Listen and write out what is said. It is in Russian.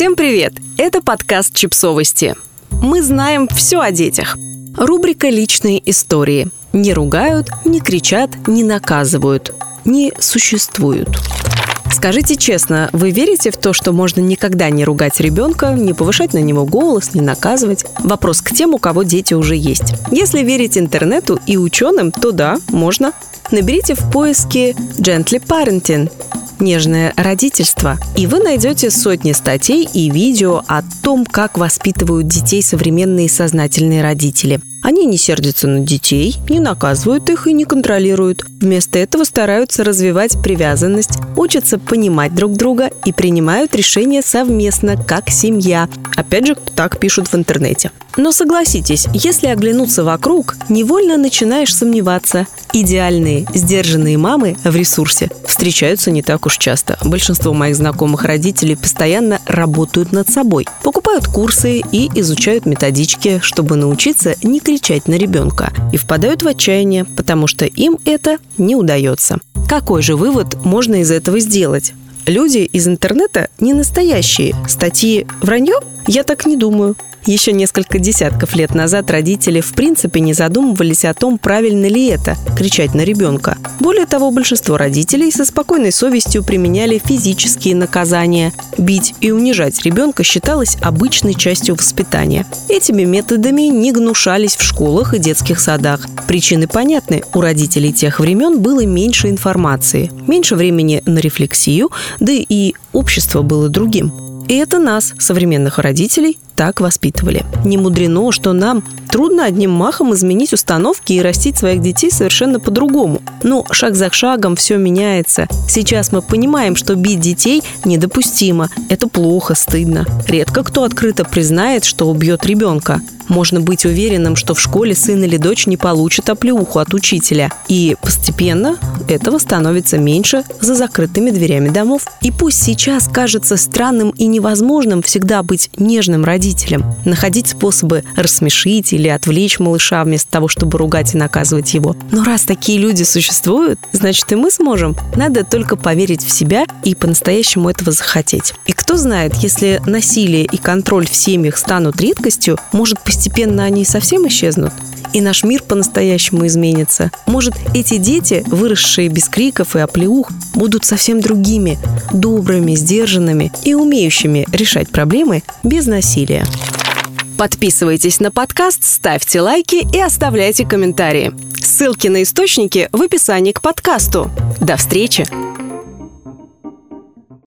Всем привет! Это подкаст «Чипсовости». Мы знаем все о детях. Рубрика «Личные истории». Не ругают, не кричат, не наказывают. Не существуют. Скажите честно, вы верите в то, что можно никогда не ругать ребенка, не повышать на него голос, не наказывать? Вопрос к тем, у кого дети уже есть. Если верить интернету и ученым, то да, можно. Наберите в поиске «Gently Parenting» нежное родительство. И вы найдете сотни статей и видео о том, как воспитывают детей современные сознательные родители. Они не сердятся на детей, не наказывают их и не контролируют. Вместо этого стараются развивать привязанность, учатся понимать друг друга и принимают решения совместно, как семья. Опять же, так пишут в интернете. Но согласитесь, если оглянуться вокруг, невольно начинаешь сомневаться. Идеальные, сдержанные мамы в ресурсе встречаются не так уж часто. Большинство моих знакомых родителей постоянно работают над собой, покупают курсы и изучают методички, чтобы научиться не кричать на ребенка, и впадают в отчаяние, потому что им это не удается. Какой же вывод можно из этого сделать? Люди из интернета не настоящие. Статьи «Вранье» я так не думаю. Еще несколько десятков лет назад родители в принципе не задумывались о том, правильно ли это – кричать на ребенка. Более того, большинство родителей со спокойной совестью применяли физические наказания. Бить и унижать ребенка считалось обычной частью воспитания. Этими методами не гнушались в школах и детских садах. Причины понятны. У родителей тех времен было меньше информации, меньше времени на рефлексию, да и общество было другим. И это нас, современных родителей, так воспитывали. Не мудрено, что нам трудно одним махом изменить установки и растить своих детей совершенно по-другому. Но шаг за шагом все меняется. Сейчас мы понимаем, что бить детей недопустимо. Это плохо, стыдно. Редко кто открыто признает, что убьет ребенка можно быть уверенным, что в школе сын или дочь не получит оплеуху от учителя. И постепенно этого становится меньше за закрытыми дверями домов. И пусть сейчас кажется странным и невозможным всегда быть нежным родителем, находить способы рассмешить или отвлечь малыша вместо того, чтобы ругать и наказывать его. Но раз такие люди существуют, значит и мы сможем. Надо только поверить в себя и по-настоящему этого захотеть. И кто знает, если насилие и контроль в семьях станут редкостью, может постепенно они совсем исчезнут, и наш мир по-настоящему изменится. Может, эти дети, выросшие без криков и оплеух, будут совсем другими, добрыми, сдержанными и умеющими решать проблемы без насилия. Подписывайтесь на подкаст, ставьте лайки и оставляйте комментарии. Ссылки на источники в описании к подкасту. До встречи!